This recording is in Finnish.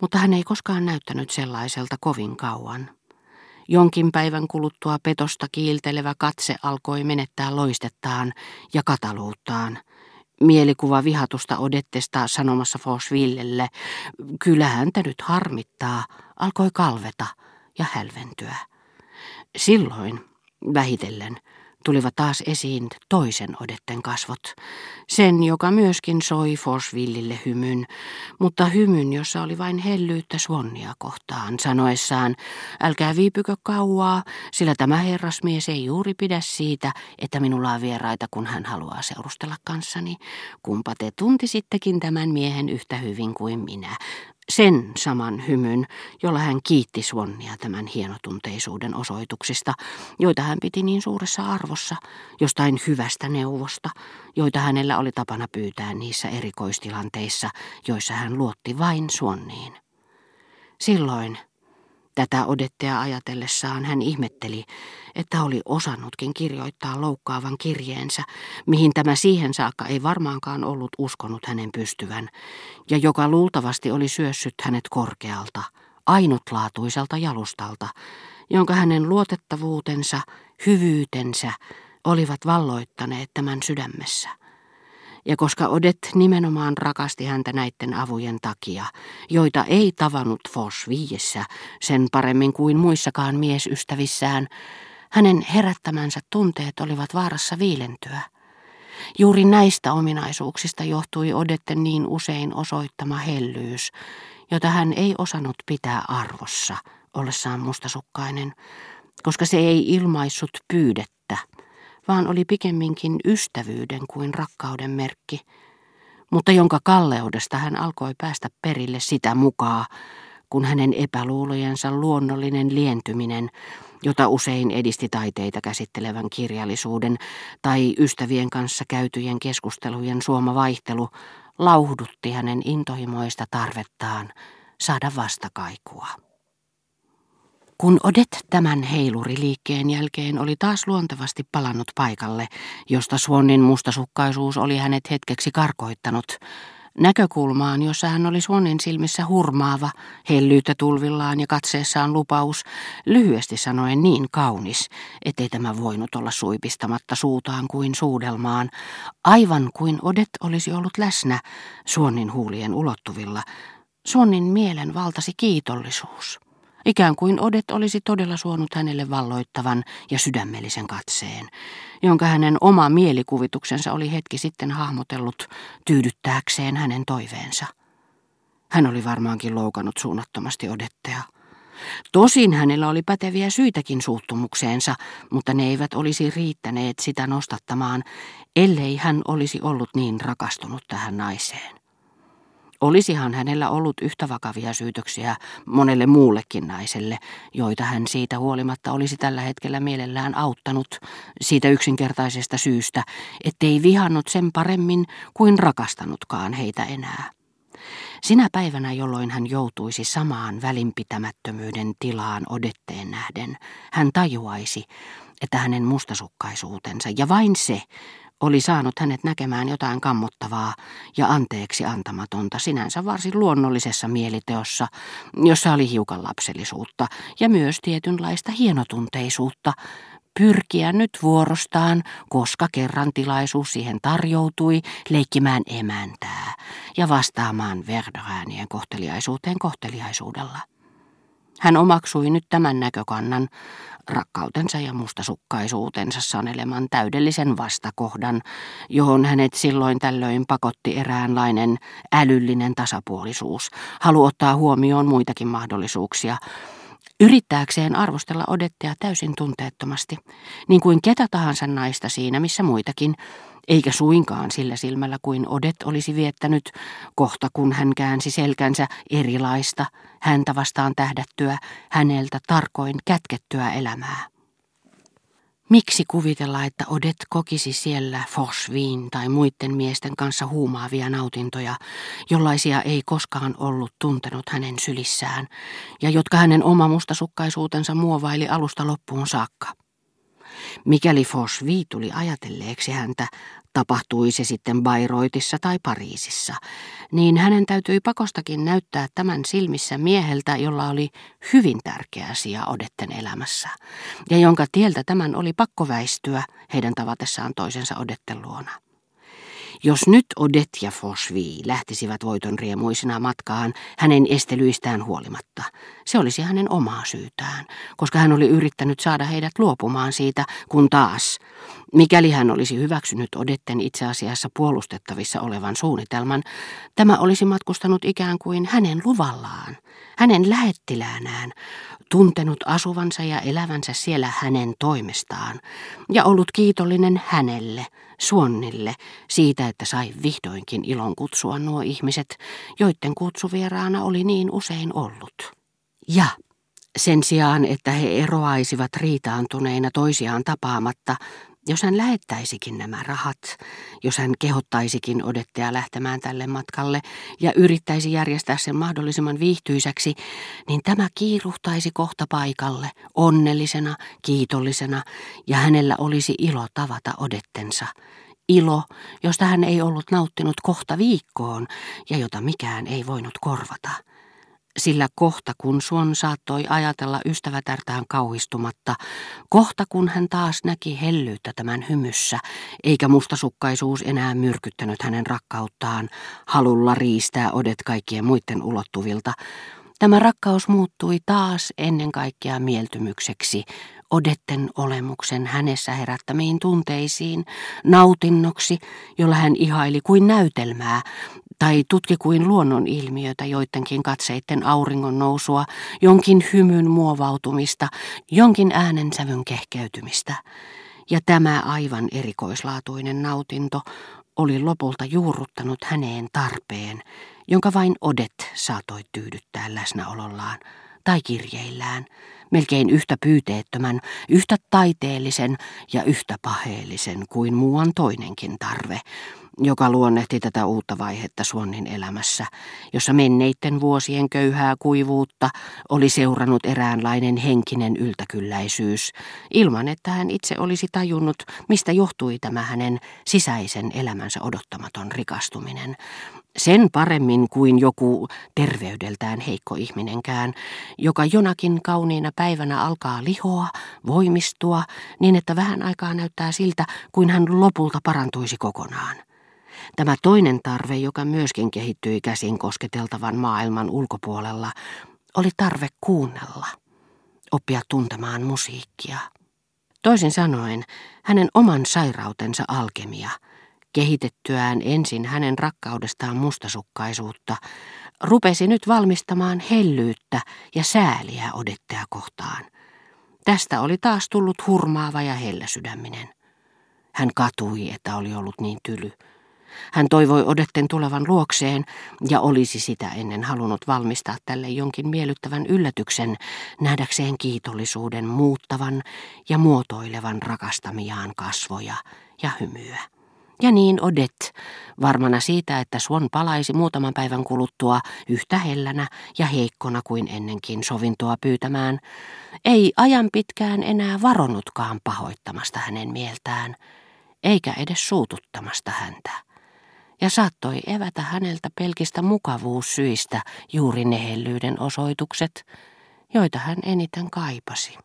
Mutta hän ei koskaan näyttänyt sellaiselta kovin kauan. Jonkin päivän kuluttua petosta kiiltelevä katse alkoi menettää loistettaan ja kataluuttaan. Mielikuva vihatusta odettesta sanomassa Fosvillelle, kyllä häntä nyt harmittaa, alkoi kalveta ja hälventyä. Silloin, vähitellen, tulivat taas esiin toisen odetten kasvot. Sen, joka myöskin soi Forsvillille hymyn, mutta hymyn, jossa oli vain hellyyttä Swannia kohtaan, sanoessaan, älkää viipykö kauaa, sillä tämä herrasmies ei juuri pidä siitä, että minulla on vieraita, kun hän haluaa seurustella kanssani. Kumpa te tuntisittekin tämän miehen yhtä hyvin kuin minä sen saman hymyn, jolla hän kiitti Swannia tämän hienotunteisuuden osoituksista, joita hän piti niin suuressa arvossa, jostain hyvästä neuvosta, joita hänellä oli tapana pyytää niissä erikoistilanteissa, joissa hän luotti vain Swanniin. Silloin Tätä odettea ajatellessaan hän ihmetteli, että oli osannutkin kirjoittaa loukkaavan kirjeensä, mihin tämä siihen saakka ei varmaankaan ollut uskonut hänen pystyvän, ja joka luultavasti oli syössyt hänet korkealta, ainutlaatuiselta jalustalta, jonka hänen luotettavuutensa, hyvyytensä olivat valloittaneet tämän sydämessä. Ja koska Odet nimenomaan rakasti häntä näiden avujen takia, joita ei tavannut Fos viiessä sen paremmin kuin muissakaan miesystävissään, hänen herättämänsä tunteet olivat vaarassa viilentyä. Juuri näistä ominaisuuksista johtui Odetten niin usein osoittama hellyys, jota hän ei osannut pitää arvossa ollessaan mustasukkainen, koska se ei ilmaissut pyydettä, vaan oli pikemminkin ystävyyden kuin rakkauden merkki, mutta jonka kalleudesta hän alkoi päästä perille sitä mukaan, kun hänen epäluulojensa luonnollinen lientyminen, jota usein edisti taiteita käsittelevän kirjallisuuden tai ystävien kanssa käytyjen keskustelujen suoma vaihtelu, lauhdutti hänen intohimoista tarvettaan saada vastakaikua. Kun Odet tämän heiluriliikkeen jälkeen oli taas luontevasti palannut paikalle, josta Swannin mustasukkaisuus oli hänet hetkeksi karkoittanut, näkökulmaan, jossa hän oli Swannin silmissä hurmaava, hellyyttä tulvillaan ja katseessaan lupaus, lyhyesti sanoen niin kaunis, ettei tämä voinut olla suipistamatta suutaan kuin suudelmaan, aivan kuin Odet olisi ollut läsnä Swannin huulien ulottuvilla. Swannin mielen valtasi kiitollisuus. Ikään kuin Odet olisi todella suonut hänelle valloittavan ja sydämellisen katseen, jonka hänen oma mielikuvituksensa oli hetki sitten hahmotellut tyydyttääkseen hänen toiveensa. Hän oli varmaankin loukannut suunnattomasti Odettea. Tosin hänellä oli päteviä syitäkin suuttumukseensa, mutta ne eivät olisi riittäneet sitä nostattamaan, ellei hän olisi ollut niin rakastunut tähän naiseen. Olisihan hänellä ollut yhtä vakavia syytöksiä monelle muullekin naiselle, joita hän siitä huolimatta olisi tällä hetkellä mielellään auttanut siitä yksinkertaisesta syystä, ettei vihannut sen paremmin kuin rakastanutkaan heitä enää. Sinä päivänä, jolloin hän joutuisi samaan välinpitämättömyyden tilaan odetteen nähden, hän tajuaisi, että hänen mustasukkaisuutensa ja vain se oli saanut hänet näkemään jotain kammottavaa ja anteeksi antamatonta sinänsä varsin luonnollisessa mieliteossa, jossa oli hiukan lapsellisuutta ja myös tietynlaista hienotunteisuutta, pyrkiä nyt vuorostaan, koska kerran tilaisuus siihen tarjoutui, leikkimään emäntää ja vastaamaan Verderäänien kohteliaisuuteen kohteliaisuudella. Hän omaksui nyt tämän näkökannan, rakkautensa ja mustasukkaisuutensa saneleman täydellisen vastakohdan, johon hänet silloin tällöin pakotti eräänlainen älyllinen tasapuolisuus, halu ottaa huomioon muitakin mahdollisuuksia, yrittääkseen arvostella Odettea täysin tunteettomasti, niin kuin ketä tahansa naista siinä, missä muitakin, eikä suinkaan sillä silmällä kuin Odet olisi viettänyt, kohta kun hän käänsi selkänsä erilaista, häntä vastaan tähdättyä, häneltä tarkoin kätkettyä elämää. Miksi kuvitella, että Odet kokisi siellä Forsviin tai muiden miesten kanssa huumaavia nautintoja, jollaisia ei koskaan ollut tuntenut hänen sylissään, ja jotka hänen oma mustasukkaisuutensa muovaili alusta loppuun saakka? Mikäli Forsvi tuli ajatelleeksi häntä, tapahtui se sitten Bayreutissa tai Pariisissa, niin hänen täytyi pakostakin näyttää tämän silmissä mieheltä, jolla oli hyvin tärkeä asia Odetten elämässä, ja jonka tieltä tämän oli pakko väistyä heidän tavatessaan toisensa Odetten luona. Jos nyt Odette ja Fosvi lähtisivät voiton riemuisina matkaan hänen estelyistään huolimatta, se olisi hänen omaa syytään, koska hän oli yrittänyt saada heidät luopumaan siitä, kun taas, mikäli hän olisi hyväksynyt Odetten itse asiassa puolustettavissa olevan suunnitelman, tämä olisi matkustanut ikään kuin hänen luvallaan, hänen lähettiläänään, tuntenut asuvansa ja elävänsä siellä hänen toimestaan ja ollut kiitollinen hänelle, Suonnille, siitä, että sai vihdoinkin ilon kutsua nuo ihmiset, joiden kutsuvieraana oli niin usein ollut. Ja sen sijaan, että he eroaisivat riitaantuneina toisiaan tapaamatta, jos hän lähettäisikin nämä rahat, jos hän kehottaisikin odettea lähtemään tälle matkalle ja yrittäisi järjestää sen mahdollisimman viihtyisäksi, niin tämä kiiruhtaisi kohta paikalle, onnellisena, kiitollisena, ja hänellä olisi ilo tavata odettensa. Ilo, josta hän ei ollut nauttinut kohta viikkoon ja jota mikään ei voinut korvata sillä kohta kun Suon saattoi ajatella ystävätärtään kauhistumatta, kohta kun hän taas näki hellyyttä tämän hymyssä, eikä mustasukkaisuus enää myrkyttänyt hänen rakkauttaan, halulla riistää odet kaikkien muiden ulottuvilta, tämä rakkaus muuttui taas ennen kaikkea mieltymykseksi, odetten olemuksen hänessä herättämiin tunteisiin, nautinnoksi, jolla hän ihaili kuin näytelmää, tai tutki kuin luonnon ilmiötä joidenkin katseitten auringon nousua, jonkin hymyn muovautumista, jonkin äänensävyn kehkeytymistä. Ja tämä aivan erikoislaatuinen nautinto oli lopulta juurruttanut häneen tarpeen, jonka vain Odet saatoi tyydyttää läsnäolollaan tai kirjeillään, melkein yhtä pyyteettömän, yhtä taiteellisen ja yhtä paheellisen kuin muuan toinenkin tarve, joka luonnehti tätä uutta vaihetta Suonnin elämässä, jossa menneitten vuosien köyhää kuivuutta oli seurannut eräänlainen henkinen yltäkylläisyys, ilman että hän itse olisi tajunnut, mistä johtui tämä hänen sisäisen elämänsä odottamaton rikastuminen. Sen paremmin kuin joku terveydeltään heikko ihminenkään, joka jonakin kauniina päivänä alkaa lihoa, voimistua, niin että vähän aikaa näyttää siltä, kuin hän lopulta parantuisi kokonaan. Tämä toinen tarve, joka myöskin kehittyi käsin kosketeltavan maailman ulkopuolella, oli tarve kuunnella, oppia tuntemaan musiikkia. Toisin sanoen, hänen oman sairautensa alkemia, kehitettyään ensin hänen rakkaudestaan mustasukkaisuutta, rupesi nyt valmistamaan hellyyttä ja sääliä odettea kohtaan. Tästä oli taas tullut hurmaava ja helläsydäminen. Hän katui, että oli ollut niin tyly. Hän toivoi Odetten tulevan luokseen ja olisi sitä ennen halunnut valmistaa tälle jonkin miellyttävän yllätyksen nähdäkseen kiitollisuuden muuttavan ja muotoilevan rakastamiaan kasvoja ja hymyä. Ja niin Odet, varmana siitä, että Suon palaisi muutaman päivän kuluttua yhtä hellänä ja heikkona kuin ennenkin sovintoa pyytämään, ei ajan pitkään enää varonutkaan pahoittamasta hänen mieltään, eikä edes suututtamasta häntä ja saattoi evätä häneltä pelkistä mukavuussyistä juuri ne hellyyden osoitukset, joita hän eniten kaipasi.